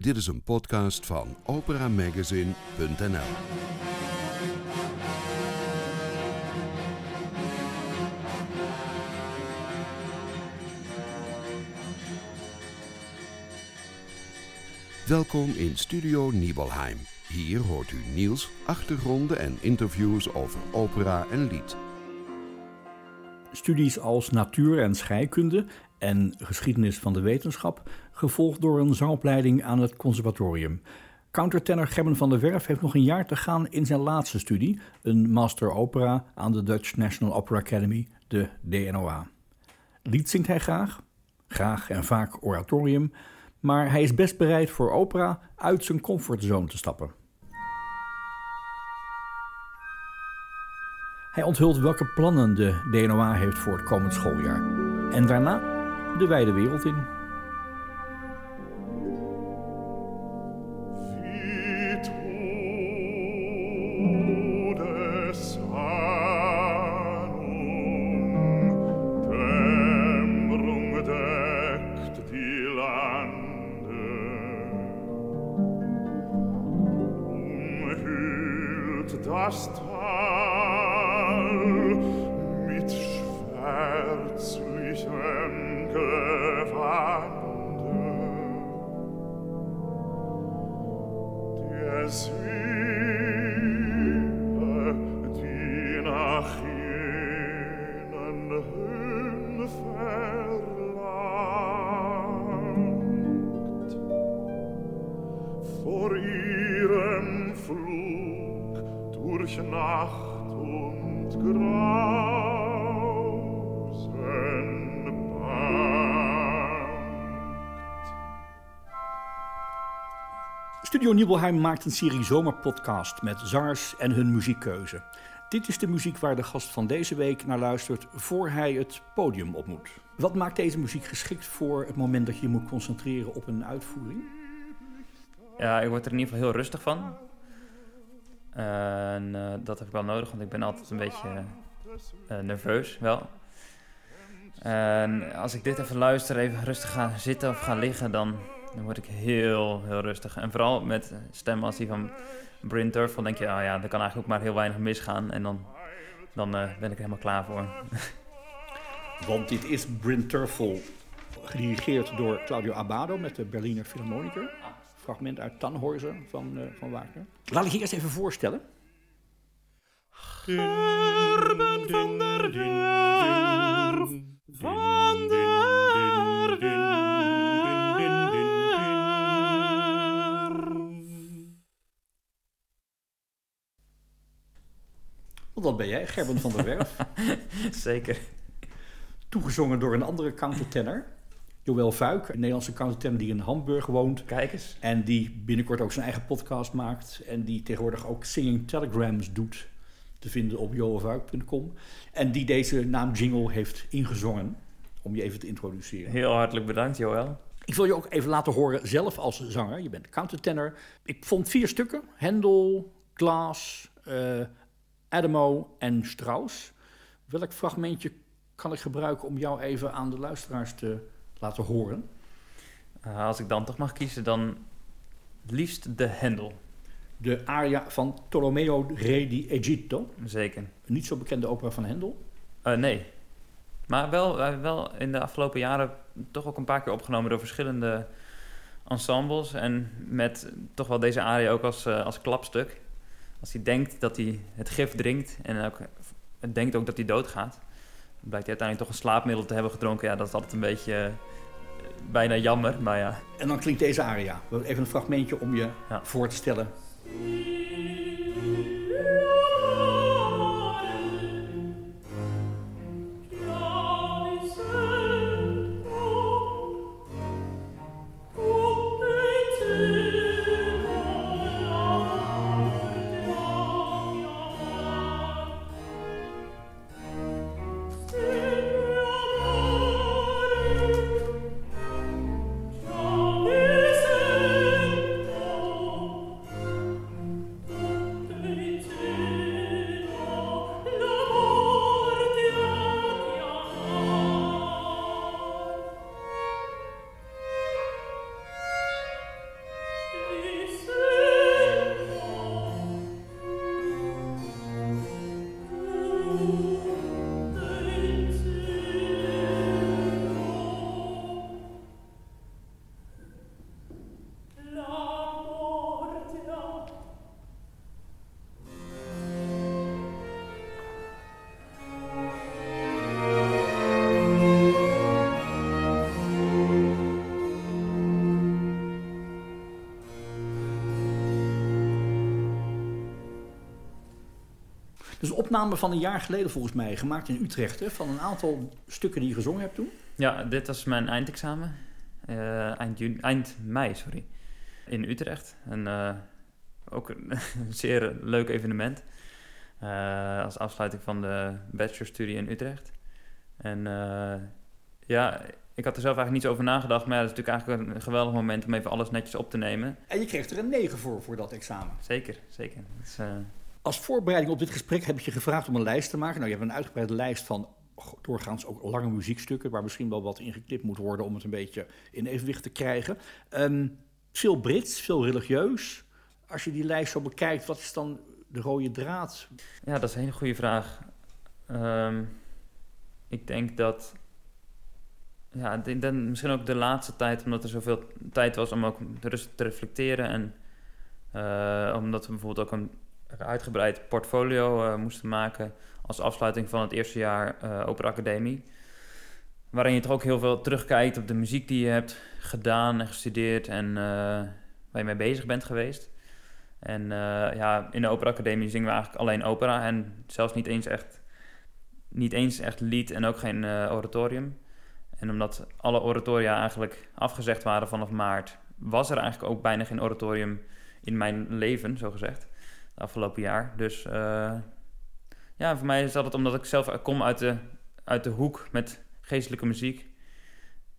Dit is een podcast van operamagazine.nl. Welkom in Studio Nibelheim. Hier hoort u nieuws, achtergronden en interviews over opera en lied. Studies als natuur- en scheikunde en geschiedenis van de wetenschap, gevolgd door een zangopleiding aan het conservatorium. Countertenor Gerben van der Werf heeft nog een jaar te gaan in zijn laatste studie, een master opera aan de Dutch National Opera Academy, de DNOA. Lied zingt hij graag, graag en vaak oratorium, maar hij is best bereid voor opera uit zijn comfortzone te stappen. Hij onthult welke plannen de DNOA heeft voor het komend schooljaar. En daarna de wijde wereld in. Studio Nibelheim maakt een serie zomerpodcast met zangers en hun muziekkeuze. Dit is de muziek waar de gast van deze week naar luistert voor hij het podium op moet. Wat maakt deze muziek geschikt voor het moment dat je moet concentreren op een uitvoering? Ja, ik word er in ieder geval heel rustig van. En eh, dat heb ik wel nodig, want ik ben altijd een beetje eh, nerveus wel. En als ik dit even luister, even rustig ga zitten of ga liggen, dan, dan word ik heel, heel rustig. En vooral met stemmen als die van Bryn Turfel denk je, oh ja, er kan eigenlijk ook maar heel weinig misgaan. En dan, dan eh, ben ik er helemaal klaar voor. Want dit is Bryn Turfel, gedirigeerd door Claudio Abbado met de Berliner Philharmoniker. Fragment uit Tannhäuser van, eh, van Wagner. Laat ik je eerst even voorstellen. Gerben van der Werf, van der Want dat ben jij, Gerben van der Werf. Zeker. Toegezongen door een andere countertenor. Joël Vuik, een Nederlandse countertenor die in Hamburg woont. Kijk eens. En die binnenkort ook zijn eigen podcast maakt. En die tegenwoordig ook singing telegrams doet. Te vinden op joelvuik.com. En die deze naam Jingle heeft ingezongen. Om je even te introduceren. Heel hartelijk bedankt, Joël. Ik wil je ook even laten horen zelf als zanger. Je bent countertenor. Ik vond vier stukken. Hendel, Glass, eh, Adamo en Strauss. Welk fragmentje kan ik gebruiken om jou even aan de luisteraars te laten horen? Eh, als ik dan toch mag kiezen, dan liefst de Hendel. De aria van Tolomeo Re di Egitto. Zeker. Een niet zo bekende opera van Hendel. Eh, nee. Maar wel, eh, wel in de afgelopen jaren toch ook een paar keer opgenomen door verschillende ensembles. En met toch wel deze aria ook als, als klapstuk. Als hij denkt dat hij het gif drinkt en ook denkt ook dat hij doodgaat. Blijkt hij uiteindelijk toch een slaapmiddel te hebben gedronken. Ja, dat is altijd een beetje eh, bijna jammer, maar ja. En dan klinkt deze aria. Even een fragmentje om je Ja. voor te stellen. Dus opname van een jaar geleden volgens mij, gemaakt in Utrecht, hè, van een aantal stukken die je gezongen hebt toen. Ja, dit was mijn eindexamen. Eh, eind, juni, eind mei, sorry. In Utrecht. En eh, ook een zeer leuk evenement. Eh, als afsluiting van de bachelorstudie in Utrecht. En ja, ik had er zelf eigenlijk niet over nagedacht. Maar ja, dat is natuurlijk eigenlijk een geweldig moment om even alles netjes op te nemen. En je kreeg er een 9 voor, voor dat examen. Zeker, zeker. Dat is, Als voorbereiding op dit gesprek heb ik je gevraagd om een lijst te maken. Nou, je hebt een uitgebreide lijst van doorgaans ook lange muziekstukken... waar misschien wel wat ingeknipt moet worden om het een beetje in evenwicht te krijgen. Ehm, veel Brits, veel religieus. Als je die lijst zo bekijkt, wat is dan de rode draad? Ja, dat is een hele goede vraag. Ehm, ik denk dat. Ja, misschien ook de laatste tijd, omdat er zoveel tijd was om ook rustig te reflecteren. En eh, omdat we bijvoorbeeld ook een uitgebreid portfolio eh, moesten maken. als afsluiting van het eerste jaar eh Opera Academie. Waarin je toch ook heel veel terugkijkt op de muziek die je hebt gedaan en gestudeerd. en eh, waar je mee bezig bent geweest. En ja, in de Opera Academie zingen we eigenlijk alleen opera en zelfs niet eens echt, niet eens echt lied en ook geen oratorium. En omdat alle oratoria eigenlijk afgezegd waren vanaf maart, was er eigenlijk ook bijna geen oratorium in mijn leven, zo gezegd, afgelopen jaar. Dus eh, ja, voor mij is dat het omdat ik zelf kom uit de, uit de hoek met geestelijke muziek.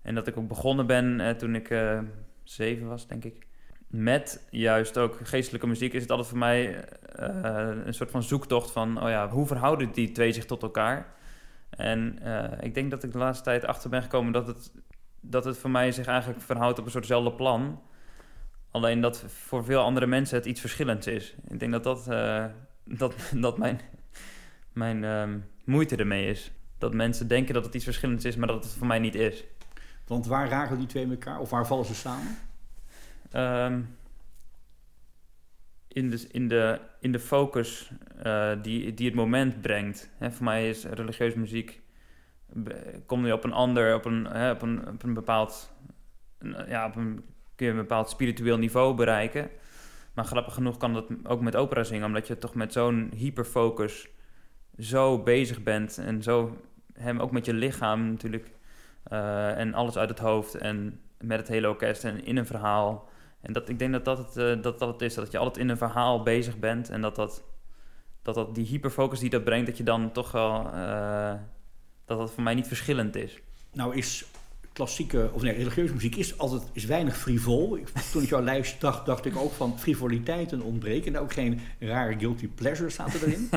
En dat ik ook begonnen ben eh, toen ik eh, zeven was, denk ik met juist ook geestelijke muziek is het altijd voor mij een soort van zoektocht van, oh ja, hoe verhouden die twee zich tot elkaar? En ik denk dat ik de laatste tijd achter ben gekomen dat het, dat het voor mij zich eigenlijk verhoudt op een soortzelfde plan. Alleen dat voor veel andere mensen het iets verschillends is. Ik denk dat dat, eh, dat, dat mijn, mijn ehm, moeite ermee is. Dat mensen denken dat het iets verschillends is, maar dat het voor mij niet is. Want waar raken die twee elkaar of waar vallen ze samen? Ehm, in, de, in, de, in de focus eh, die, die het moment brengt. Hè, voor mij is religieuze muziek. be- Kom je op een ander, op een, hè, op een, op een bepaald. Ja, op een, je een bepaald spiritueel niveau bereiken. Maar grappig genoeg kan dat ook met opera zingen, omdat je toch met zo'n hyperfocus zo bezig bent en zo hem ook met je lichaam natuurlijk eh, en alles uit het hoofd en met het hele orkest en in een verhaal. En dat, ik denk dat dat het, eh, dat, dat het is, dat je altijd in een verhaal bezig bent en dat dat, dat, dat die hyperfocus die dat brengt, dat je dan toch wel, eh, dat dat voor mij niet verschillend is. Nou is klassieke, of nee, religieuze muziek is altijd is weinig frivol. Ik, toen ik jouw lijst dacht, dacht ik ook van frivoliteiten ontbreken. En ook geen rare guilty pleasures zaten erin.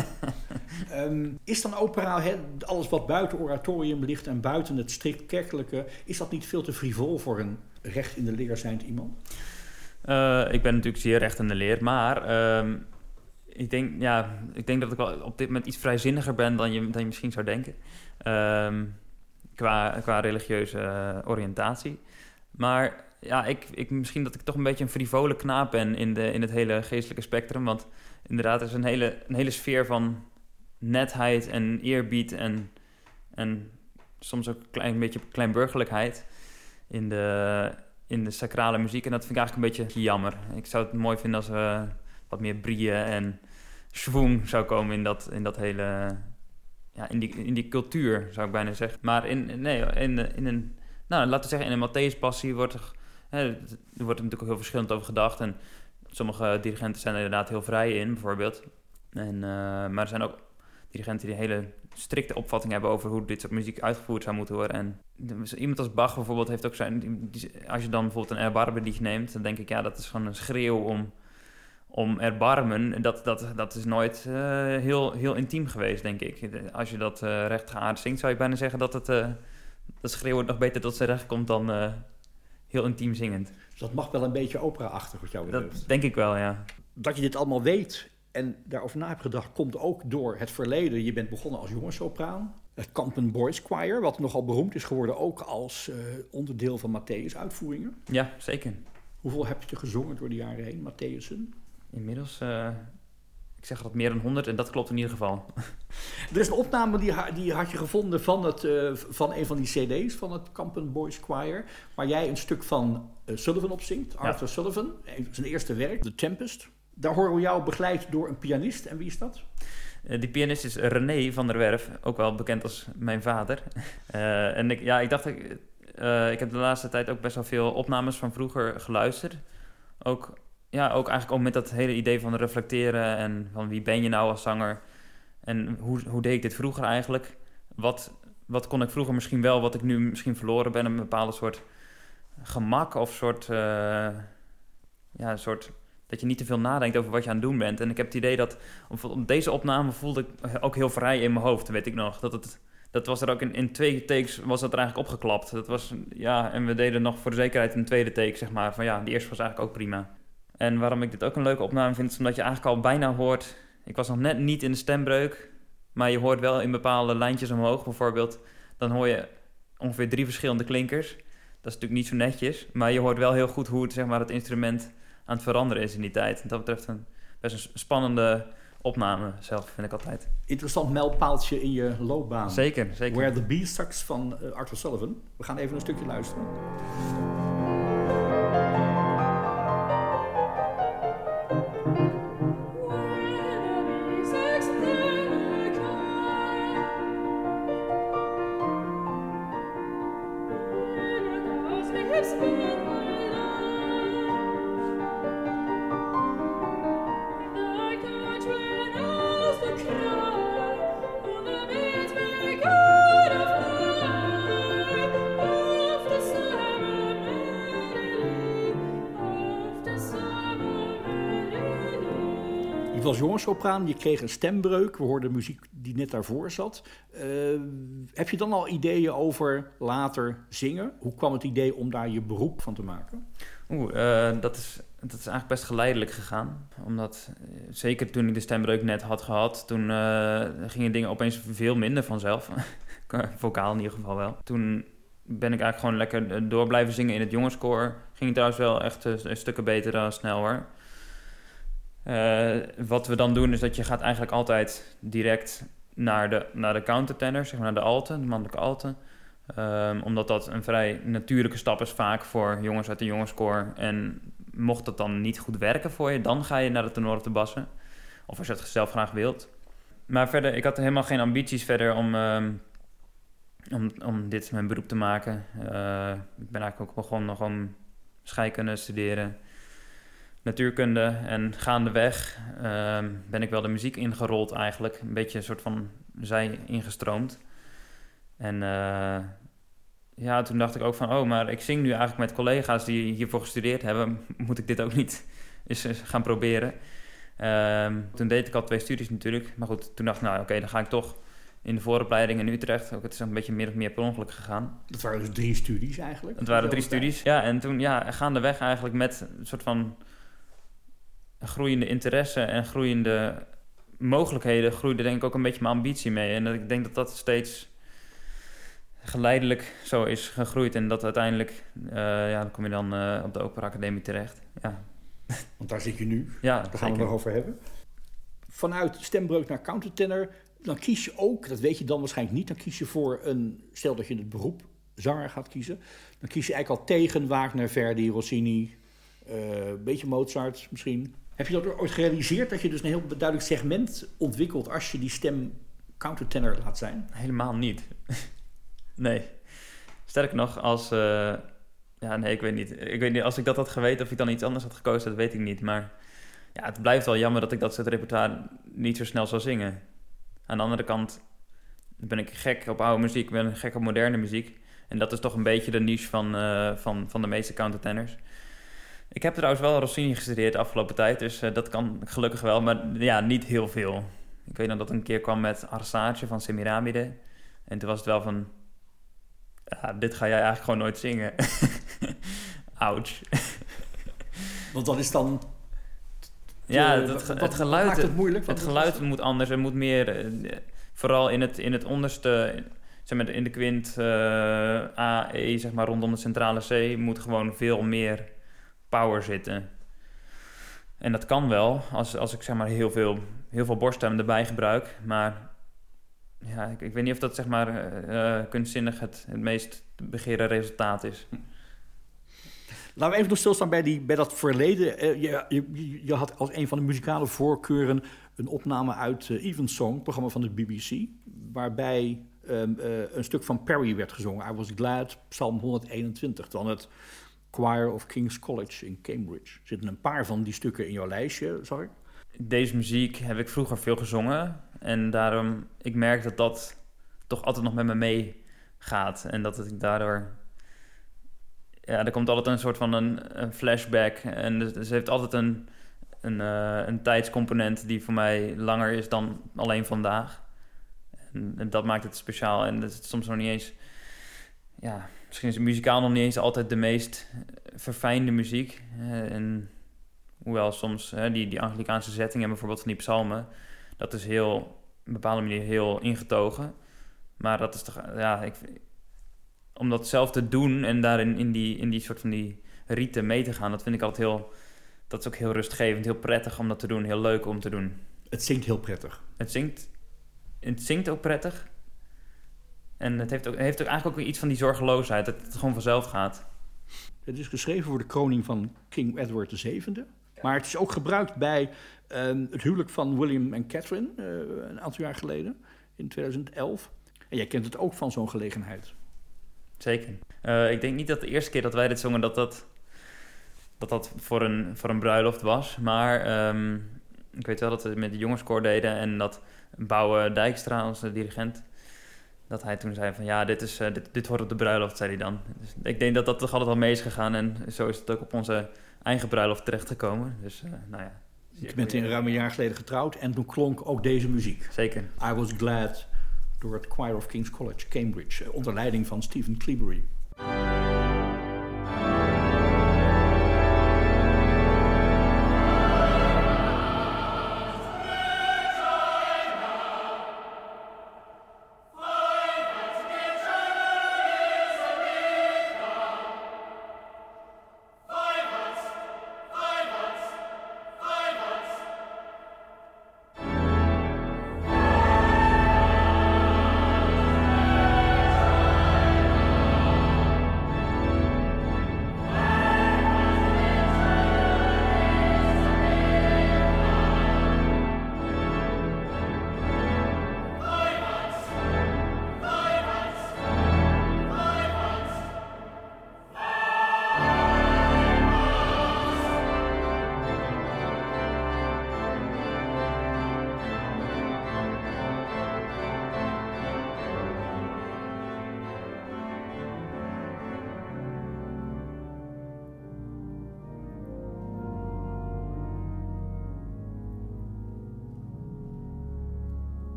Ehm, is dan opera, hè, alles wat buiten oratorium ligt en buiten het strikt kerkelijke, is dat niet veel te frivol voor een recht in de leer zijnd iemand? Eh, ik ben natuurlijk zeer recht in de leer, maar ehm, ik, denk, ja, ik denk dat ik wel op dit moment iets vrijzinniger ben dan je, dan je misschien zou denken. Ehm, qua, qua religieuze eh, oriëntatie. Maar ja, ik, ik, misschien dat ik toch een beetje een frivole knaap ben in, de, in het hele geestelijke spectrum. Want inderdaad, er is een hele, een hele sfeer van netheid en eerbied en, en soms ook een klein beetje kleinburgerlijkheid in de, in de sacrale muziek. En dat vind ik eigenlijk een beetje jammer. Ik zou het mooi vinden als er wat meer brieën en schwung zou komen in dat, in dat hele... Ja, in die, in die cultuur, zou ik bijna zeggen. Maar in, nee, in, in een... Nou, laten we zeggen, in een Matthäus-passie wordt er... Hè, er wordt er natuurlijk ook heel verschillend over gedacht. En sommige dirigenten zijn er inderdaad heel vrij in, bijvoorbeeld. En, eh, maar er zijn ook dirigenten die een hele strikte opvatting hebben over hoe dit soort muziek uitgevoerd zou moeten worden. En dus iemand als Bach bijvoorbeeld heeft ook zijn... die- die- als je dan bijvoorbeeld een Erbarmen neemt, dan denk ik, ja, dat is gewoon een schreeuw om, om erbarmen. En dat, dat, dat is nooit eh, heel, heel intiem geweest, denk ik. Als je dat rechtgeaard zingt, zou je bijna zeggen dat het... eh dat schreeuwen nog beter tot zijn recht komt dan heel intiem zingend. Dus dat mag wel een beetje opera-achtig wat jou betreft. Dat denk ik wel, ja. dat je dit allemaal weet en daarover na hebt gedacht, komt ook door het verleden. Je bent begonnen als jongenssopraan. Het Kampen Boys Choir, wat nogal beroemd is geworden, ook als onderdeel van Matthäus-uitvoeringen. Ja, zeker. Hoeveel heb je gezongen door de jaren heen, Matthäusen? Inmiddels, eh, ik zeg dat meer dan 100 en dat klopt in ieder geval. Er is een opname die, die had je gevonden van, het, eh, van een van die cd's van het Kampen Boys Choir, waar jij een stuk van eh, Sullivan op zingt, Arthur Sullivan, zijn eerste werk, The Tempest. Daar horen we jou begeleid door een pianist. En wie is dat? Die pianist is René van der Werf, ook wel bekend als mijn vader. En ik, ja, ik dacht, ik, ik heb de laatste tijd ook best wel veel opnames van vroeger geluisterd. Ook, ja, ook eigenlijk ook met dat hele idee van reflecteren en van wie ben je nou als zanger. En hoe, hoe deed ik dit vroeger eigenlijk? Wat, wat kon ik vroeger misschien wel, wat ik nu misschien verloren ben, een bepaalde soort gemak of soort, eh, ja, soort dat je niet te veel nadenkt over wat je aan het doen bent. En ik heb het idee dat op deze opname voelde ik ook heel vrij in mijn hoofd, weet ik nog. Dat, het, dat was er ook in, in twee takes was dat er eigenlijk opgeklapt. Dat was, ja, en we deden nog voor de zekerheid een tweede take, zeg maar. Van ja, die eerste was eigenlijk ook prima. En waarom ik dit ook een leuke opname vind, is omdat je eigenlijk al bijna hoort... Ik was nog net niet in de stembreuk, maar je hoort wel in bepaalde lijntjes omhoog bijvoorbeeld... Dan hoor je ongeveer drie verschillende klinkers. Dat is natuurlijk niet zo netjes, maar je hoort wel heel goed hoe het, zeg maar, het instrument aan het veranderen is in die tijd. En dat betreft een best een spannende opname zelf, vind ik altijd. Interessant mijlpaaltje in je loopbaan. Zeker, zeker. Where the Bee Sucks van eh, Arthur Sullivan. We gaan even een stukje luisteren. Je kreeg een stembreuk. We hoorden muziek die net daarvoor zat. Eh, heb je dan al ideeën over later zingen? Hoe kwam het idee om daar je beroep van te maken? Oeh, eh, dat, is, dat is eigenlijk best geleidelijk gegaan. Omdat, eh, zeker toen ik de stembreuk net had gehad, toen gingen dingen opeens veel minder vanzelf. Vocaal in ieder geval wel. Toen ben ik eigenlijk gewoon lekker door blijven zingen in het jongenskoor. Ging het trouwens wel echt eh, stukken beter dan snel. Eh, wat we dan doen is dat je gaat eigenlijk altijd direct naar de, naar de countertenor, zeg maar naar de alten, de mannelijke alten. Ehm, omdat dat een vrij natuurlijke stap is vaak voor jongens uit de jongenskoor. En mocht dat dan niet goed werken voor je, dan ga je naar de tenor of de bassen. Of als je het zelf graag wilt. Maar verder, ik had helemaal geen ambities verder om, ehm, om, om dit mijn beroep te maken. Eh, ik ben eigenlijk ook begonnen nog om scheikunde te studeren. Natuurkunde en gaandeweg ehm, ben ik wel de muziek ingerold eigenlijk. Een beetje een soort van zij ingestroomd. En eh, ja, toen dacht ik ook van, oh, maar ik zing nu eigenlijk met collega's die hiervoor gestudeerd hebben. Moet ik dit ook niet eens gaan proberen? Ehm, toen deed ik al twee studies natuurlijk. Maar goed, toen dacht ik, nou oké, dan ga ik toch in de vooropleiding in Utrecht. Ook het is een beetje meer of meer per ongeluk gegaan. Dat waren dus drie studies eigenlijk. Het waren drie studies. Ja, en toen ja, gaandeweg eigenlijk met een soort van groeiende interesse en groeiende mogelijkheden groeide denk ik ook een beetje mijn ambitie mee. En dat ik denk dat dat steeds geleidelijk zo is gegroeid. En dat uiteindelijk, eh, ja, dan kom je dan eh, op de Opera Academie terecht. Ja. Want daar zit je nu. ja Daar gaan we het nog over hebben. Vanuit stembreuk naar countertenor, dan kies je ook, dat weet je dan waarschijnlijk niet, dan kies je voor een, stel dat je het beroep zanger gaat kiezen, dan kies je eigenlijk al tegen Wagner, Verdi, Rossini, eh, een beetje Mozart misschien. Heb je dat ooit gerealiseerd dat je dus een heel duidelijk segment ontwikkelt als je die stem countertenor laat zijn? Helemaal niet. nee. Sterker nog, als... eh, ja, nee, ik weet niet. Ik weet niet, als ik dat had geweten of ik dan iets anders had gekozen, dat weet ik niet. Maar ja, het blijft wel jammer dat ik dat soort repertoire niet zo snel zou zingen. Aan de andere kant ben ik gek op oude muziek, ben gek op moderne muziek. En dat is toch een beetje de niche van, eh, van, van de meeste countertenors. Ik heb trouwens wel Rossini gestudeerd de afgelopen tijd, dus eh, dat kan gelukkig wel, maar ja, niet heel veel. Ik weet nog dat het een keer kwam met Arsace van Semiramide. En toen was het wel van, ja, dit ga jij eigenlijk gewoon nooit zingen. Ouch. Want dat is dan... Ja, eh, het, het, het geluid, maakt het moeilijk? het geluid moet anders. Er moet meer, eh, vooral in het, in het onderste, zeg maar in de kwint eh, A, E, zeg maar rondom de centrale C, moet gewoon veel meer power zitten. En dat kan wel, als, als ik zeg maar heel veel, heel veel borststem erbij gebruik. Maar ja, ik, ik weet niet of dat zeg maar eh, eh, kunstzinnig het, het meest begeerde resultaat is. Laten we even nog stilstaan bij, die, bij dat verleden. Eh, je, je, je had als een van de muzikale voorkeuren een opname uit Even Song, programma van de BBC, waarbij uh, een stuk van Perry werd gezongen. I Was Glad, Psalm 121, dan het Choir of King's College in Cambridge. Er zitten een paar van die stukken in jouw lijstje, ik. Deze muziek heb ik vroeger veel gezongen. En daarom, ik merk dat dat toch altijd nog met me meegaat. En dat ik daardoor... Ja, er komt altijd een soort van een, een flashback. En dus, dus heeft altijd een, een, uh, een tijdscomponent die voor mij langer is dan alleen vandaag. En, en dat maakt het speciaal. En dat is soms nog niet eens... Ja, misschien is muzikaal nog niet eens altijd de meest verfijnde muziek. En hoewel soms hè, die, die Anglikaanse zettingen, bijvoorbeeld van die psalmen, dat is heel, op een bepaalde manier heel ingetogen. Maar dat is toch, ja, ik, om dat zelf te doen en daarin in die, in die soort van die rieten mee te gaan, dat vind ik altijd heel, dat is ook heel rustgevend, heel prettig om dat te doen, heel leuk om te doen. Het zingt heel prettig. Het zingt, het zingt ook prettig. En het heeft ook, heeft ook eigenlijk ook iets van die zorgeloosheid, dat het gewoon vanzelf gaat. Het is geschreven voor de kroning van King Edward VII. Maar het is ook gebruikt bij uh, het huwelijk van William en Catherine uh, een aantal jaar geleden, in 2011. En jij kent het ook van zo'n gelegenheid. Zeker. Uh, ik denk niet dat de eerste keer dat wij dit zongen, dat dat, dat, dat voor, een, voor een bruiloft was. Maar um, ik weet wel dat we met de jongenskoor deden en dat Bouwe Dijkstra, onze dirigent, dat hij toen zei van ja, dit, is, uh, dit, dit hoort op de bruiloft, zei hij dan. Dus ik denk dat dat toch altijd wel mee is gegaan en zo is het ook op onze eigen bruiloft terechtgekomen. Dus uh, nou ja. Je bent in ruim een jaar geleden getrouwd en toen klonk ook deze muziek. Zeker. I Was Glad door het Choir of King's College, Cambridge, onder leiding van Stephen Cleabury.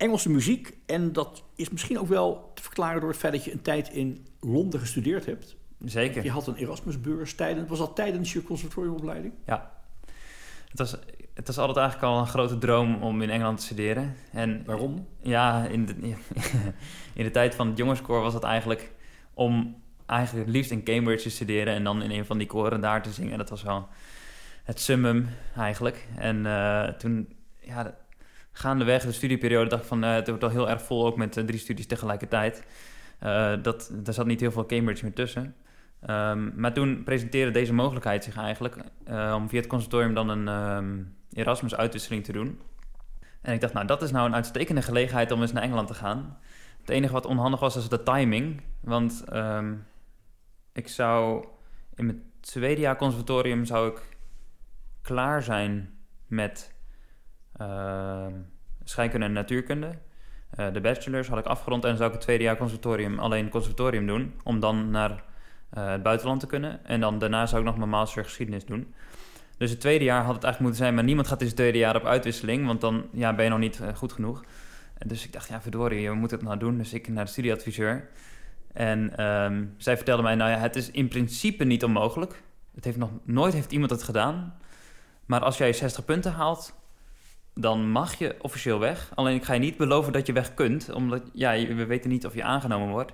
Engelse muziek. En dat is misschien ook wel te verklaren door het feit dat je een tijd in Londen gestudeerd hebt. Zeker. Je had een Erasmusbeurs tijdens, was dat tijdens je conservatoriumopleiding? Ja. Het was, het was altijd eigenlijk al een grote droom om in Engeland te studeren. En Waarom? Ja, in de, in de tijd van het jongenskoor was het eigenlijk om eigenlijk het liefst in Cambridge te studeren en dan in een van die koren daar te zingen. Dat was wel het summum eigenlijk. En eh, toen, ja, gaandeweg de studieperiode dacht ik van, eh, het wordt wel heel erg vol, ook met eh, drie studies tegelijkertijd. Eh, dat, daar zat niet heel veel Cambridge meer tussen. Ehm, maar toen presenteerde deze mogelijkheid zich eigenlijk om via het conservatorium dan een ehm, Erasmus-uitwisseling te doen. En ik dacht, nou, dat is nou een uitstekende gelegenheid om eens naar Engeland te gaan. Het enige wat onhandig was, was de timing. Want ehm, ik zou in mijn tweede jaar conservatorium zou ik klaar zijn met scheikunde en natuurkunde. Eh, de bachelors had ik afgerond en zou ik het tweede jaar conservatorium alleen conservatorium doen. Om dan naar eh, het buitenland te kunnen. En dan daarna zou ik nog mijn master geschiedenis doen. Dus het tweede jaar had het eigenlijk moeten zijn, maar niemand gaat in het tweede jaar op uitwisseling, want dan ja, ben je nog niet eh, goed genoeg. En dus ik dacht, ja, verdorie, we moeten het nou doen. Dus ik naar de studieadviseur. En ehm, zij vertelde mij, nou ja, het is in principe niet onmogelijk. Het heeft nog nooit heeft iemand het gedaan. Maar als jij 60 punten haalt, dan mag je officieel weg. Alleen ik ga je niet beloven dat je weg kunt, omdat ja, we weten niet of je aangenomen wordt.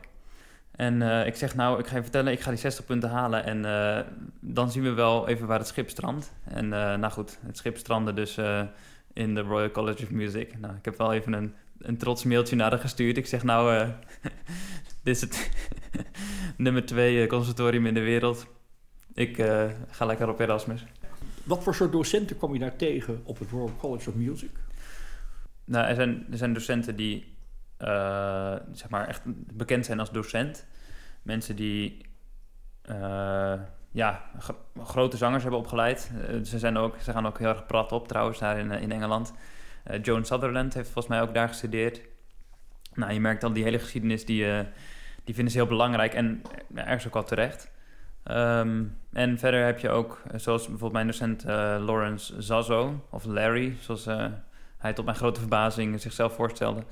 En eh, ik zeg nou, ik ga je vertellen, ik ga die 60 punten halen en eh, dan zien we wel even waar het schip strandt. En eh, nou goed, het schip strandde dus in de Royal College of Music. Nou, ik heb wel even een, een trots mailtje naar haar gestuurd. Ik zeg nou, dit is het nummer twee conservatorium in de wereld. Ik ga lekker op Erasmus. Wat voor soort docenten kwam je daar tegen op het Royal College of Music? Nou, er zijn, er zijn docenten die eh, zeg maar echt bekend zijn als docent. Mensen die eh, ja, gro- grote zangers hebben opgeleid. Eh, ze, zijn ook, ze gaan ook heel erg prat op trouwens daar in, in Engeland. Joan Sutherland heeft volgens mij ook daar gestudeerd. Nou, je merkt dan die hele geschiedenis, die, die vinden ze heel belangrijk en ergens ook wel terecht. Ehm, en verder heb je ook, eh, zoals bijvoorbeeld mijn docent eh, Lawrence Zazzo, of Larry, zoals eh, hij tot mijn grote verbazing zichzelf voorstelde.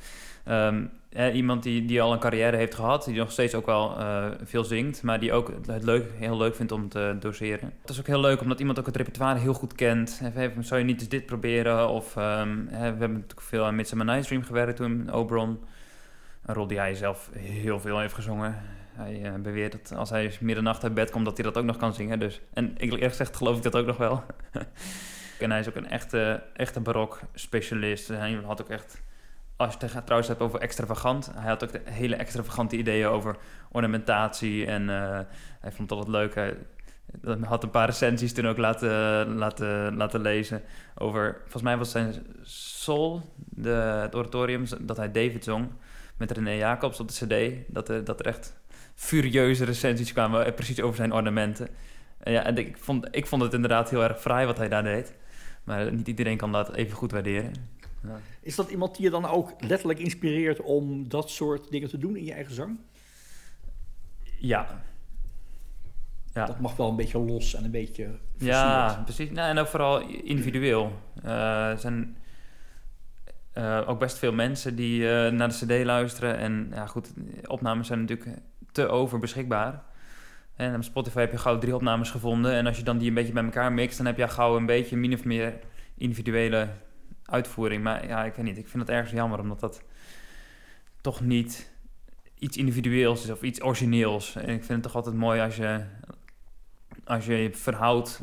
Ehm, eh, iemand die, die al een carrière heeft gehad, die nog steeds ook wel veel zingt, maar die ook het leuk, heel leuk vindt om te doseren. Het is ook heel leuk omdat iemand ook het repertoire heel goed kent. Heeft, zou je niet eens dit proberen? Of ehm, we hebben natuurlijk veel aan Midsummer Night's Dream gewerkt toen, Oberon. Een rol die hij zelf heel veel heeft gezongen. Hij eh, beweert dat als hij middernacht uit bed komt, dat hij dat ook nog kan zingen. Dus. En eerlijk gezegd geloof ik dat ook nog wel. en hij is ook een echte, echte barok specialist. Hij had ook echt, als je het trouwens hebt over extravagant, hij had ook hele extravagante ideeën over ornamentatie. En eh, hij vond het altijd leuk. Hij had een paar recensies toen ook laten, laten, laten lezen over, volgens mij was zijn Soul, de, het oratorium, dat hij David zong met René Jacobs op de cd. Dat er, dat er echt furieuze recensies kwamen, precies over zijn ornamenten. En ja, en ik vond, ik vond het inderdaad heel erg fraai wat hij daar deed. Maar niet iedereen kan dat even goed waarderen. Ja. Is dat iemand die je dan ook letterlijk inspireert om dat soort dingen te doen in je eigen zang? Ja. Ja. Dat mag wel een beetje los en een beetje Ja, precies. Nou, en ook vooral individueel. Eh, er zijn eh, ook best veel mensen die eh, naar de cd luisteren. En ja, goed, opnames zijn natuurlijk te over beschikbaar. En op Spotify heb je gauw drie opnames gevonden. En als je dan die een beetje bij elkaar mixt, dan heb je gauw een beetje min of meer individuele uitvoering. Maar ja, ik weet niet. Ik vind het ergens jammer, omdat dat toch niet iets individueels is of iets origineels. En ik vind het toch altijd mooi als je als je je verhoudt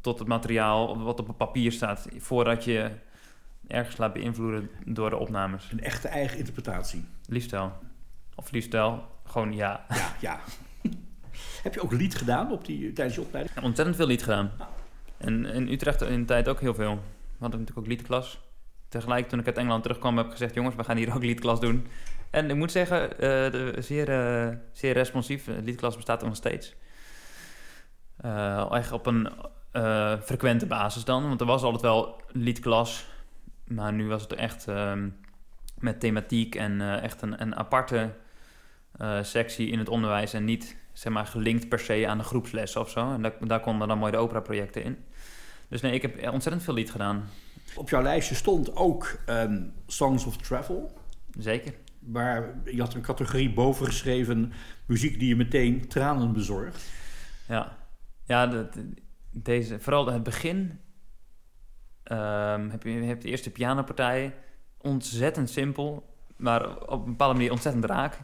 tot het materiaal wat op het papier staat, voordat je ergens laat beïnvloeden door de opnames. Een echte eigen interpretatie. Liefst wel. Of liefst wel, gewoon ja. Ja, ja. Heb je ook lied gedaan op die, tijdens je opleiding? Ontzettend veel lied gedaan. En in Utrecht in de tijd ook heel veel. We hadden natuurlijk ook liedklas. Tegelijk toen ik uit Engeland terugkwam heb ik gezegd... jongens, we gaan hier ook liedklas doen. En ik moet zeggen, eh, de, zeer, eh, zeer responsief. De liedklas bestaat nog steeds. Eh echt op een frequente basis dan. Want er was altijd wel liedklas. Maar nu was het echt ehm, met thematiek en echt een, een aparte eh, sectie in het onderwijs. En niet zeg maar, gelinkt per se aan de groepslessen of zo. En daar, daar konden dan mooi de opera-projecten in. Dus nee, ik heb ontzettend veel lied gedaan. Op jouw lijstje stond ook ehm, Songs of Travel. Zeker. Waar je had een categorie boven geschreven muziek die je meteen tranen bezorgt. Ja, ja de, de- deze, vooral het begin. ehm, heb je je hebt de eerste pianopartij. Ontzettend simpel, maar op een bepaalde manier ontzettend raak.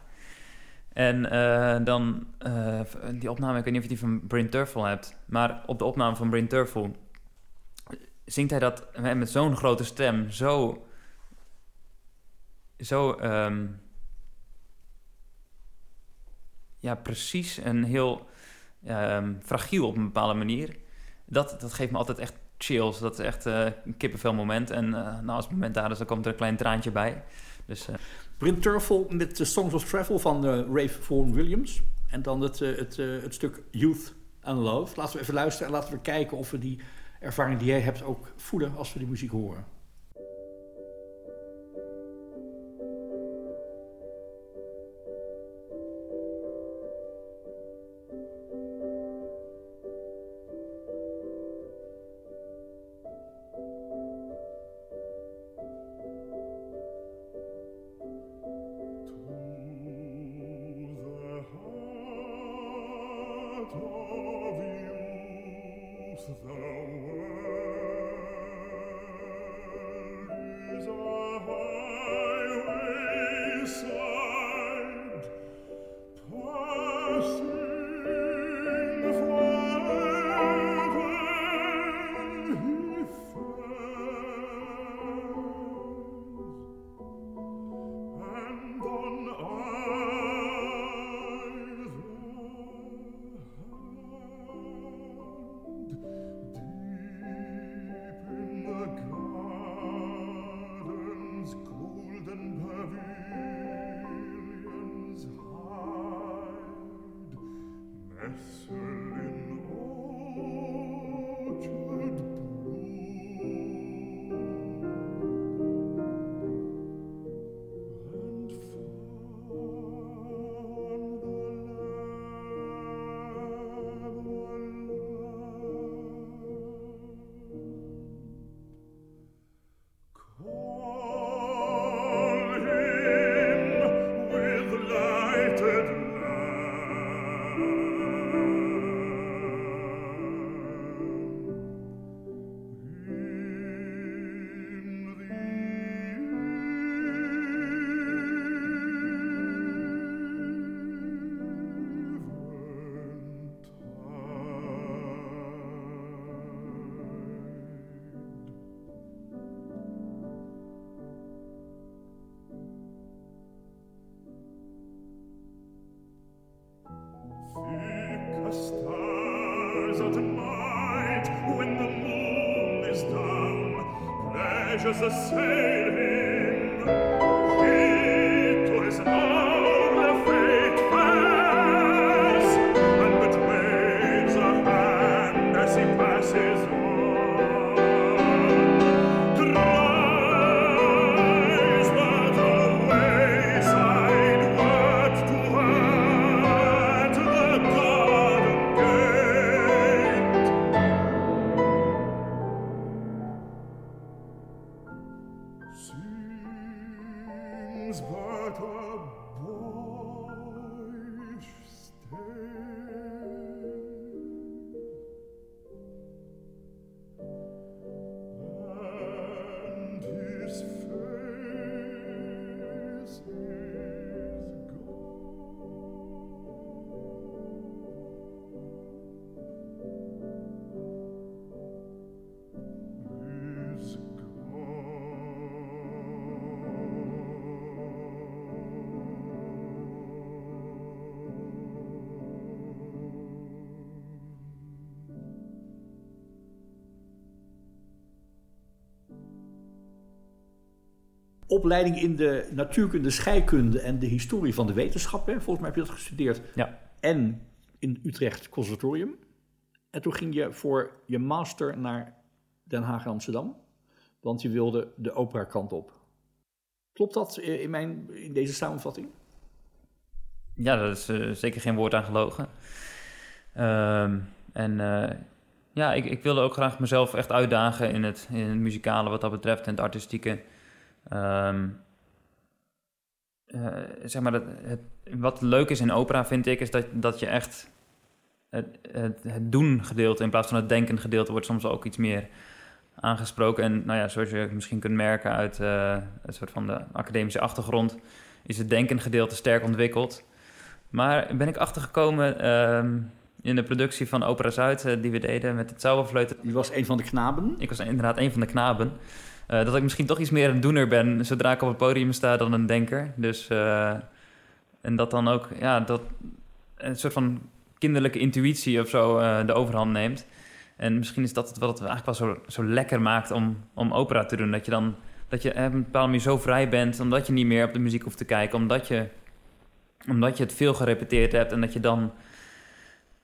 En eh, dan eh, die opname, ik weet niet of je die van Bryn Terfel hebt, maar op de opname van Bryn Terfel zingt hij dat met zo'n grote stem, zo, zo ehm, ja, precies en heel ehm, fragiel op een bepaalde manier. Dat, dat geeft me altijd echt chills. Dat is echt eh, een kippenvel moment. En nou, als het moment daar is, dan komt er een klein traantje bij. Dus eh, Terfel met de Songs of Travel van eh Rafe Vaughan Williams. En dan het, eh, het, eh, het stuk Youth and Love. Laten we even luisteren en laten we kijken of we die ervaring die jij hebt ook voelen als we die muziek horen. nessun pleasures assailing. Opleiding in de natuurkunde, scheikunde en de historie van de wetenschap. Hè? Volgens mij heb je dat gestudeerd. ja, En in Utrecht Conservatorium. En toen ging je voor je master naar Den Haag en Amsterdam. Want je wilde de opera kant op. Klopt dat eh, in, mijn, in deze samenvatting? ja, dat is eh, zeker geen woord aan gelogen. Ehm, en eh, ja, ik, ik wilde ook graag mezelf echt uitdagen in het, in het muzikale wat dat betreft en het artistieke. Ehm, eh, zeg maar, dat, het, wat leuk is in opera, vind ik, is dat, dat je echt het, het, het doen gedeelte in plaats van het denken gedeelte wordt soms ook iets meer aangesproken. En nou ja, zoals je misschien kunt merken uit uh, het soort van de academische achtergrond, is het denken gedeelte sterk ontwikkeld. Maar ben ik achtergekomen um, in de productie van Opera Zuid, uh, die we deden met het Zauberfleuten. Je was een van de knaben? Ik was inderdaad een van de knaben. Uh, dat ik misschien toch iets meer een doener ben zodra ik op het podium sta dan een denker. Dus, en dat dan ook, ja, dat een soort van kinderlijke intuïtie of zo de overhand neemt. En misschien is dat het wat het eigenlijk wel zo, zo lekker maakt om, om opera te doen. Dat je dan dat je op een bepaalde manier zo vrij bent, omdat je niet meer op de muziek hoeft te kijken, omdat je, omdat je het veel gerepeteerd hebt en dat je dan,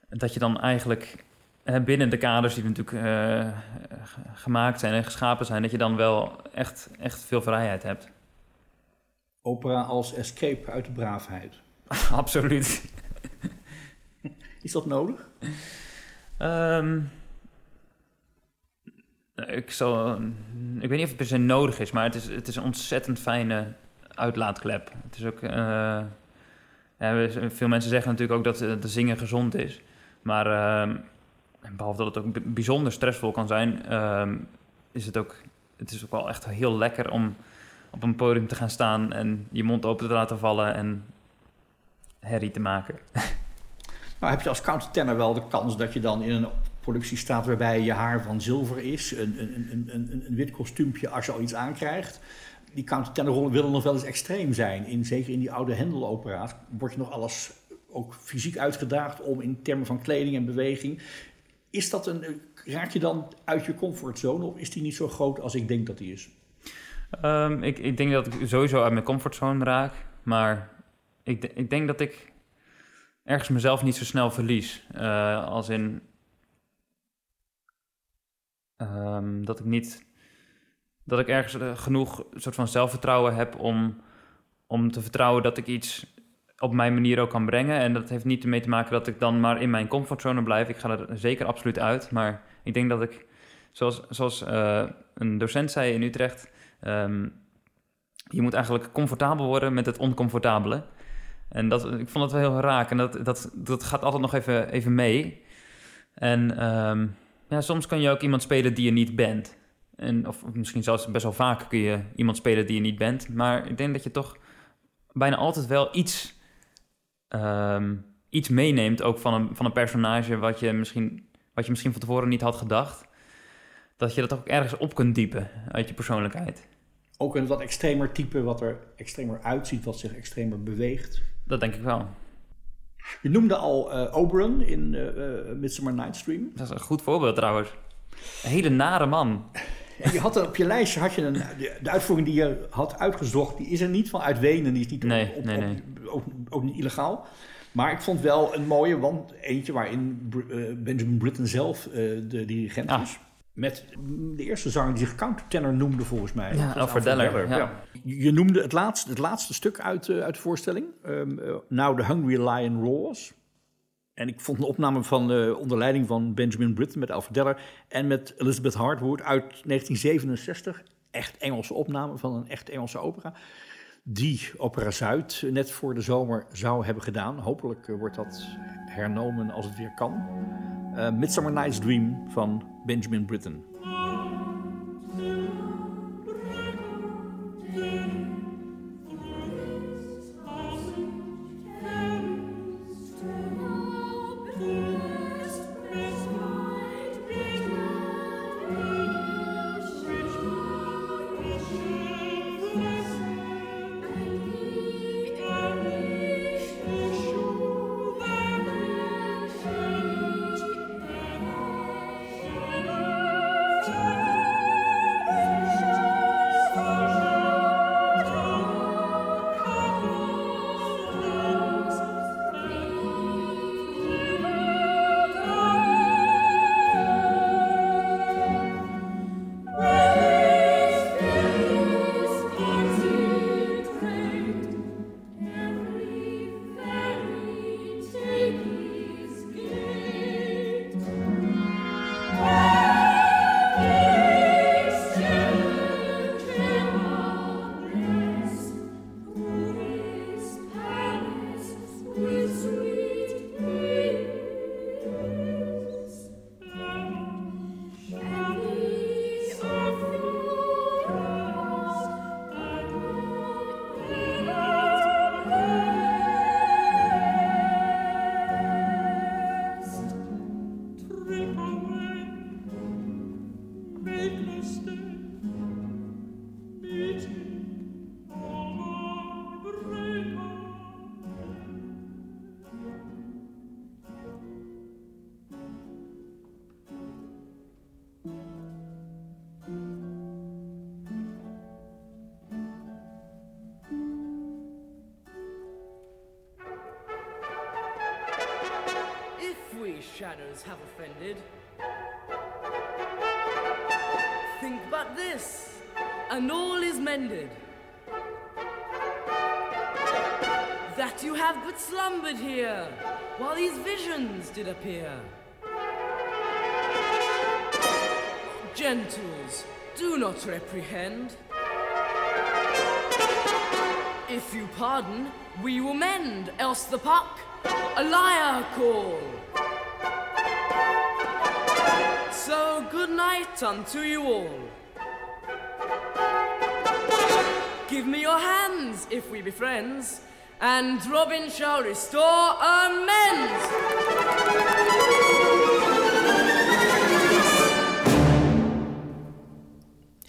dat je dan eigenlijk binnen de kaders die natuurlijk uh, gemaakt zijn en geschapen zijn, dat je dan wel echt, echt veel vrijheid hebt. Opera als escape uit de braafheid. Absoluut. Is dat nodig? Um, ik, zal, ik weet niet of het per se nodig is, maar het is, het is een ontzettend fijne uitlaatklep. Het is ook, uh, ja, veel mensen zeggen natuurlijk ook dat de zingen gezond is. Maar uh, behalve dat het ook bijzonder stressvol kan zijn, uh, is het ook, het is ook wel echt heel lekker om op een podium te gaan staan en je mond open te laten vallen en herrie te maken. Nou, heb je als countertenor wel de kans dat je dan in een productie staat waarbij je haar van zilver is, een, een, een, een, wit kostuumpje als je al iets aankrijgt. Die countertenorrollen willen nog wel eens extreem zijn. In, zeker in die oude Hendel-opera's wordt je nog alles ook fysiek uitgedaagd om in termen van kleding en beweging. Is dat een, raak je dan uit je comfortzone of is die niet zo groot als ik denk dat die is? Um, ik, ik denk dat ik sowieso uit mijn comfortzone raak. Maar ik, ik denk dat ik ergens mezelf niet zo snel verlies. Uh, als in, Um, dat ik niet. Dat ik ergens uh, genoeg soort van zelfvertrouwen heb om, om te vertrouwen dat ik iets op mijn manier ook kan brengen. En dat heeft niet ermee te maken dat ik dan maar in mijn comfortzone blijf. Ik ga er zeker absoluut uit. Maar ik denk dat ik, zoals, zoals uh, een docent zei in Utrecht, um, je moet eigenlijk comfortabel worden met het oncomfortabele. En dat, ik vond dat wel heel raak. En dat, dat, dat gaat altijd nog even, even mee. En um, ja, soms kan je ook iemand spelen die je niet bent. En, of misschien zelfs best wel vaak kun je iemand spelen die je niet bent. Maar ik denk dat je toch bijna altijd wel iets, um, iets meeneemt, ook van een, van een personage wat je, misschien, wat je misschien van tevoren niet had gedacht. Dat je dat ook ergens op kunt diepen uit je persoonlijkheid. Ook een wat extremer type, wat er extremer uitziet, wat zich extremer beweegt. Dat denk ik wel. Je noemde al uh, Oberon in uh, Midsummer Night's Dream. Dat is een goed voorbeeld trouwens. Een hele nare man. Je had op je lijstje had je een, de, uitvoering die je had uitgezocht, die is er niet van Wenen, die is niet, nee, op, nee, nee. Op, ook, ook, niet illegaal. Maar ik vond wel een mooie, want eentje waarin Benjamin Britten zelf de dirigent ah. is. Met de eerste zanger die zich countertenor noemde volgens mij. Ja, Alfred Deller. Ja. Ja. Je noemde het laatste, het laatste stuk uit, uh, uit de voorstelling. Um, uh, Now the Hungry Lion Roars. En ik vond een opname van uh, onder leiding van Benjamin Britten met Alfred Deller... en met Elizabeth Hartwood uit 1967. Echt Engelse opname van een echt Engelse opera. Die Opera Zuid net voor de zomer zou hebben gedaan. Hopelijk wordt dat hernomen als het weer kan. Uh, Midsummer Night's Dream van Benjamin Britten. Offended. Think but this, and all is mended. That you have but slumbered here, while these visions did appear. Gentles, do not reprehend. If you pardon, we will mend, else the puck a liar call. So good night unto you all. Give me your hands if we be friends, and Robin shall restore amends.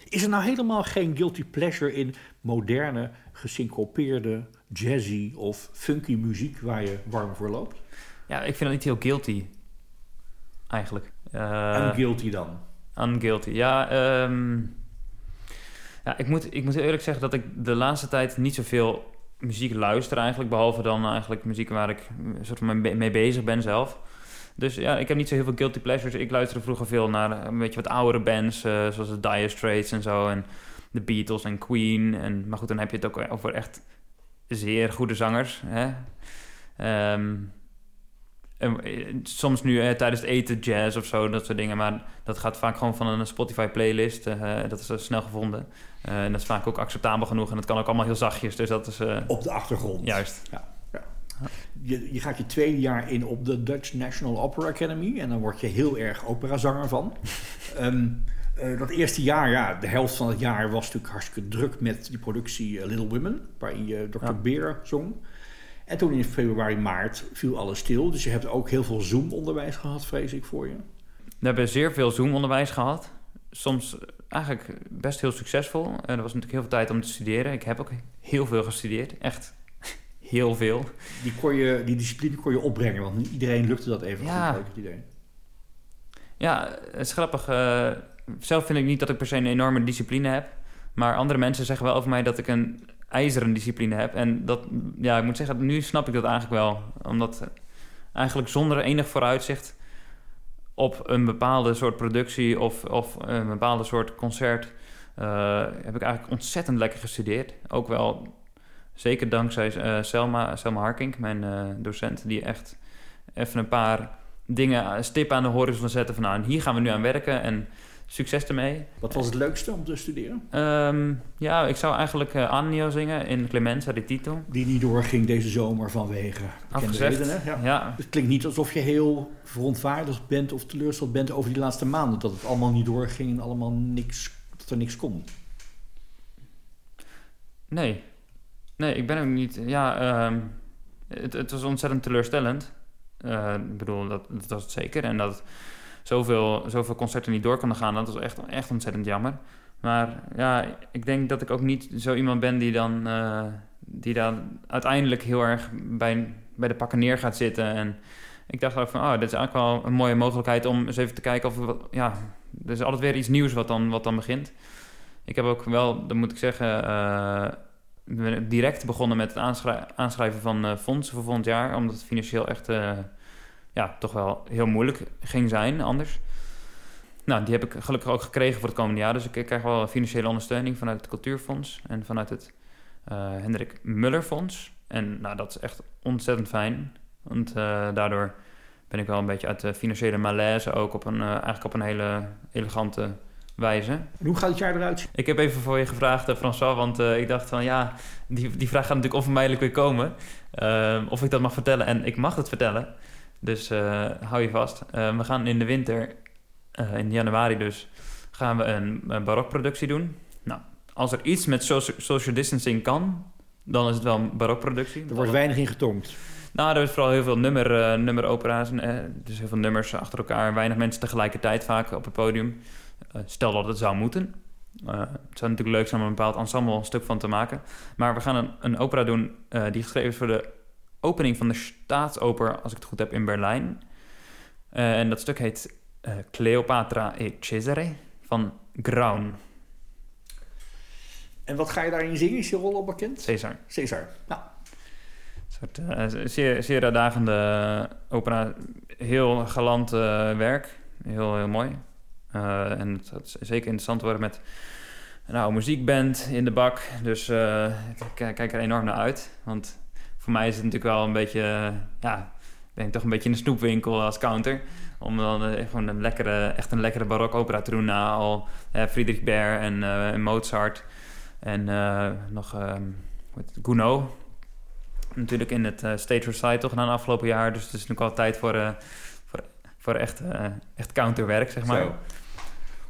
Is er nou helemaal geen guilty pleasure in moderne, gesyncopeerde, jazzy of funky muziek waar je warm voor loopt? Ja, ik vind dat niet heel guilty. Eigenlijk. Eh, en guilty dan? Unguilty. Ja, ehm, ja ik, moet, ik moet eerlijk zeggen dat ik de laatste tijd niet zoveel muziek luister eigenlijk. Behalve dan eigenlijk muziek waar ik soort van mee mee bezig ben zelf. Dus ja, ik heb niet zo heel veel guilty pleasures. Ik luisterde vroeger veel naar een beetje wat oudere bands, eh, zoals de Dire Straits en zo. En de Beatles en Queen. En, maar goed, dan heb je het ook over echt zeer goede zangers. Hè? Ehm, en, eh, soms nu eh, tijdens het eten jazz of zo, dat soort dingen. Maar dat gaat vaak gewoon van een Spotify playlist. eh, dat is snel gevonden. En dat is vaak ook acceptabel genoeg. En dat kan ook allemaal heel zachtjes. Dus dat is... Op de achtergrond. Juist. Ja, ja. Je, je gaat je tweede jaar in op de Dutch National Opera Academy. En dan word je heel erg operazanger van. Ehm, eh, dat eerste jaar, ja, de helft van het jaar was natuurlijk hartstikke druk met die productie Little Women. Waarin je Dr. Ja. Beer zong. En toen in februari, maart viel alles stil. Dus je hebt ook heel veel Zoom-onderwijs gehad, vrees ik voor je. We hebben zeer veel Zoom-onderwijs gehad. Soms eh, eigenlijk best heel succesvol. En er was natuurlijk heel veel tijd om te studeren. Ik heb ook heel veel gestudeerd. Echt heel veel. Die, kon je, die discipline kon je opbrengen, want niet iedereen lukte dat even Ja. goed, het idee. Ja, het is grappig. eh, zelf vind ik niet dat ik per se een enorme discipline heb. Maar andere mensen zeggen wel over mij dat ik een ijzeren discipline heb. En dat, ja, ik moet zeggen, nu snap ik dat eigenlijk wel. Omdat eigenlijk zonder enig vooruitzicht op een bepaalde soort productie of, of een bepaalde soort concert... eh, heb ik eigenlijk ontzettend lekker gestudeerd. Ook wel zeker dankzij eh, Selma, Selma Harking, mijn eh, docent... die echt even een paar dingen, stippen aan de horizon zetten... van nou, hier gaan we nu aan werken en succes ermee. Wat was het leukste om te studeren? Ehm, ja, ik zou eigenlijk eh Annio zingen in Clemenza di Tito. Die niet doorging deze zomer vanwege Afgezegd. redenen. Ja. Ja, Het klinkt niet alsof je heel verontwaardigd bent of teleurgesteld bent over die laatste maanden. Dat het allemaal niet doorging en allemaal niks, dat er niks kon. nee. Nee, ik ben ook niet... Ja, ehm, het, het was ontzettend teleurstellend. Eh, ik bedoel, dat, dat was het zeker. En dat zoveel, zoveel concerten niet door konden gaan, dat was echt, echt ontzettend jammer. Maar ja, ik denk dat ik ook niet zo iemand ben die dan, eh, die dan uiteindelijk heel erg bij, bij de pakken neer gaat zitten. En ik dacht ook van, oh, dit is eigenlijk wel een mooie mogelijkheid om eens even te kijken of... Ja, er is altijd weer iets nieuws wat dan, wat dan begint. Ik heb ook wel, dat moet ik zeggen, eh, direct begonnen met het aanschrij- aanschrijven van eh, fondsen voor volgend jaar. Omdat het financieel echt, ja, toch wel heel moeilijk ging zijn anders. Nou, die heb ik gelukkig ook gekregen voor het komende jaar. Dus ik krijg wel financiële ondersteuning vanuit het Cultuurfonds en vanuit het eh, Hendrik Muller Fonds. En nou, dat is echt ontzettend fijn. Want eh, daardoor ben ik wel een beetje uit de financiële malaise ook op een, eh, eigenlijk op een hele elegante wijze. En hoe gaat het jaar eruit? Ik heb even voor je gevraagd, François, want ik dacht van ja, die, die vraag gaat natuurlijk onvermijdelijk weer komen. Of ik dat mag vertellen. En ik mag het vertellen. Dus eh, hou je vast. Eh, we gaan in de winter, eh, in januari dus, gaan we een, een barokproductie doen. Nou, als er iets met soci- social distancing kan, dan is het wel een barokproductie. Er wordt weinig in getonkt. Nou, er is vooral heel veel nummer, eh nummeropera's. en, eh, dus heel veel nummers achter elkaar. Weinig mensen tegelijkertijd vaak op het podium. Stel dat het zou moeten. Het zou natuurlijk leuk zijn om een bepaald ensemble een stuk van te maken. Maar we gaan een, een opera doen die geschreven is voor de opening van de Staatsoper, als ik het goed heb, in Berlijn. Eh, en dat stuk heet eh, Cleopatra e Cesare van Graun, En wat ga je daarin zingen? Is je rol al bekend? Caesar. Caesar. Nou, soort, eh, zeer, zeer uitdagende opera. Heel galant werk. Heel, heel mooi. En het gaat zeker interessant worden met een oude muziekband in de bak. Dus ik kijk er enorm naar uit. Want voor mij is het natuurlijk wel een beetje... eh, ja, ben ik toch een beetje in de snoepwinkel als counter. Om dan eh, gewoon een lekkere, echt een lekkere barok opera te doen na al eh, Friedrich Baer en eh, Mozart. En nog ehm Gounod. Natuurlijk in het eh, Stage Recital gedaan afgelopen jaar. Dus het is nu al tijd voor, voor, voor echt, echt counterwerk, zeg maar. Zo.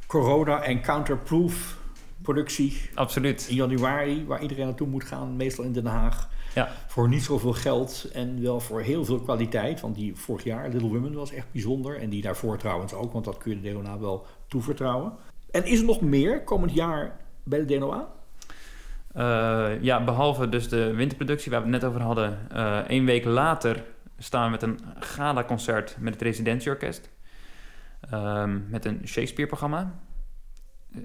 Corona en counterproof productie Absoluut. in januari, waar iedereen naartoe moet gaan, meestal in Den Haag. Ja. Voor niet zoveel geld en wel voor heel veel kwaliteit. Want die vorig jaar, Little Women, was echt bijzonder. En die daarvoor trouwens ook, want dat kun je de DNOA wel toevertrouwen. En is er nog meer komend jaar bij de DNOA? Eh, ja, behalve dus de winterproductie waar we het net over hadden. Eén week later staan we met een gala-concert met het Residentieorkest. Ehm, met een Shakespeare-programma.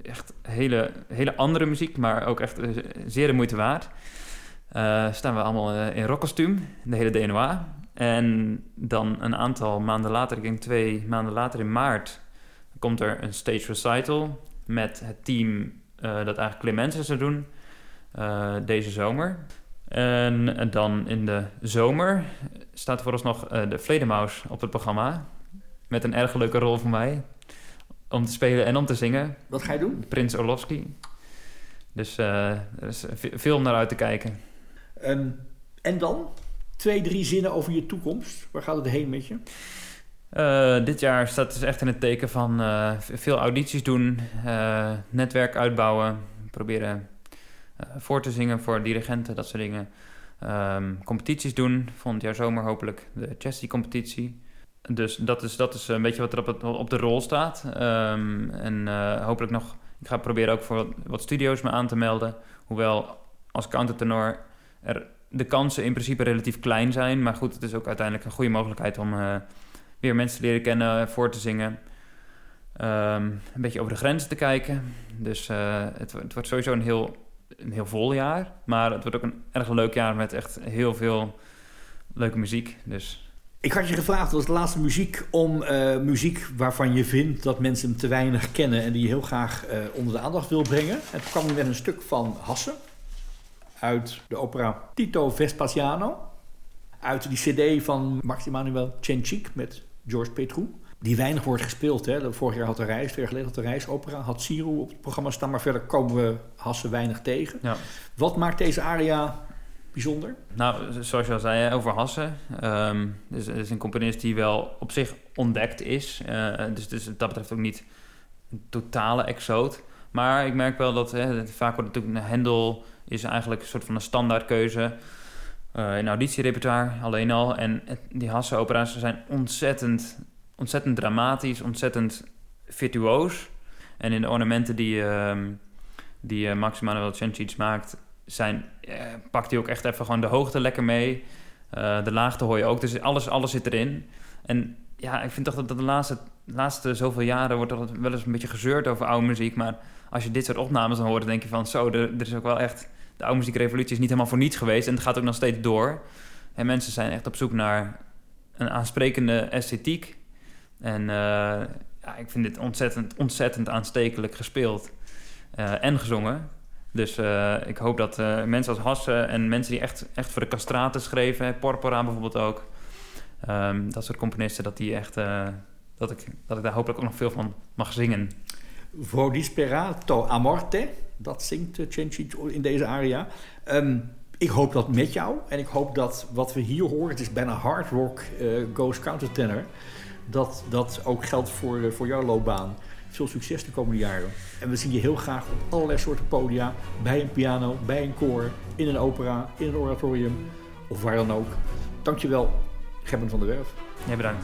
Echt hele, hele andere muziek, maar ook echt eh, zeer de moeite waard. Eh, staan we allemaal eh, in rockkostuum, de hele DNOA. En dan een aantal maanden later, ik denk twee maanden later in maart... komt er een stage recital met het team eh, dat eigenlijk Clemenza zou doen... deze zomer. En, en dan in de zomer staat vooralsnog eh de Vledemaus op het programma. Met een erg leuke rol voor mij. Om te spelen en om te zingen. Wat ga je doen? Prins Orlovsky. Dus er is ve- veel om naar uit te kijken. Ehm, en dan? Twee, drie zinnen over je toekomst. Waar gaat het heen met je? Eh, dit jaar staat dus echt in het teken van eh, veel audities doen, eh, netwerk uitbouwen, proberen voor te zingen voor dirigenten, dat soort dingen. Ehm, competities doen, volgend jaar zomer hopelijk de Chesty competitie. Dus dat is, dat is een beetje wat er op, op de rol staat. Ehm, en hopelijk nog, ik ga proberen ook voor wat studio's me aan te melden. Hoewel als countertenor er de kansen in principe relatief klein zijn. Maar goed, het is ook uiteindelijk een goede mogelijkheid om eh, weer mensen te leren kennen, voor te zingen. Ehm, een beetje over de grenzen te kijken. Dus eh, het, het wordt sowieso een heel, een heel vol jaar. Maar het wordt ook een erg leuk jaar met echt heel veel leuke muziek. Dus Ik had je gevraagd als laatste muziek om eh, muziek waarvan je vindt dat mensen hem te weinig kennen en die je heel graag onder de aandacht wil brengen. En toen kwam ik met een stuk van Hasse uit de opera Tito Vespasiano. Uit die cd van Max Emanuel Cencic met George Petrou. Die weinig wordt gespeeld. Hè. Vorig jaar had de reis, twee jaar geleden had de reisopera, had Siro op het programma staan. Maar verder komen we Hasse weinig tegen. ja. Wat maakt deze aria bijzonder? Nou, zoals je al zei, over Hassen. Ehm dus het is een componist die wel op zich ontdekt is. Eh, dus, dus dat betreft ook niet een totale exoot. Maar ik merk wel dat hè, vaak wordt natuurlijk een Hendel is eigenlijk een soort van een standaardkeuze eh in auditierepertoire alleen al. En die Hasse-opera's zijn ontzettend, ontzettend dramatisch, ontzettend virtuoos. En in de ornamenten die, ehm die uh, Max Cencic maakt, zijn, eh, pakt hij ook echt even gewoon de hoogte lekker mee. Eh, de laagte hoor je ook. Dus alles, alles zit erin. En ja, ik vind toch dat, dat de laatste, laatste zoveel jaren wordt er wel eens een beetje gezeurd over oude muziek. Maar als je dit soort opnames dan hoort, dan denk je van zo, er, is ook wel echt... De oude muziekrevolutie is niet helemaal voor niets geweest en het gaat ook nog steeds door. En mensen zijn echt op zoek naar een aansprekende esthetiek. En eh, ja, ik vind dit ontzettend, ontzettend aanstekelijk gespeeld eh, en gezongen. Dus eh, ik hoop dat mensen als Hasse en mensen die echt, echt voor de castraten schreven, Porpora bijvoorbeeld ook, ehm, dat soort componisten, dat die echt, dat, ik, dat ik daar hopelijk ook nog veel van mag zingen. Vo disperato a morte, dat zingt uh, Cencic in deze aria. Ehm, ik hoop dat met jou en ik hoop dat wat we hier horen, het is bijna hard rock, uh, ghost countertenor, dat dat ook geldt voor, uh, voor jouw loopbaan. Veel succes de komende jaren. En we zien je heel graag op allerlei soorten podia, bij een piano, bij een koor, in een opera, in een oratorium of waar dan ook. Dankjewel, Gerben van der Werf. Ja, bedankt.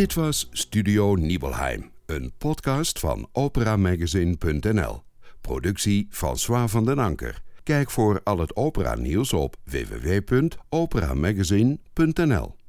Dit was Studio Nibelheim, een podcast van operamagazine.nl. Productie François van den Anker. Kijk voor al het opera nieuws op www.operamagazine.nl.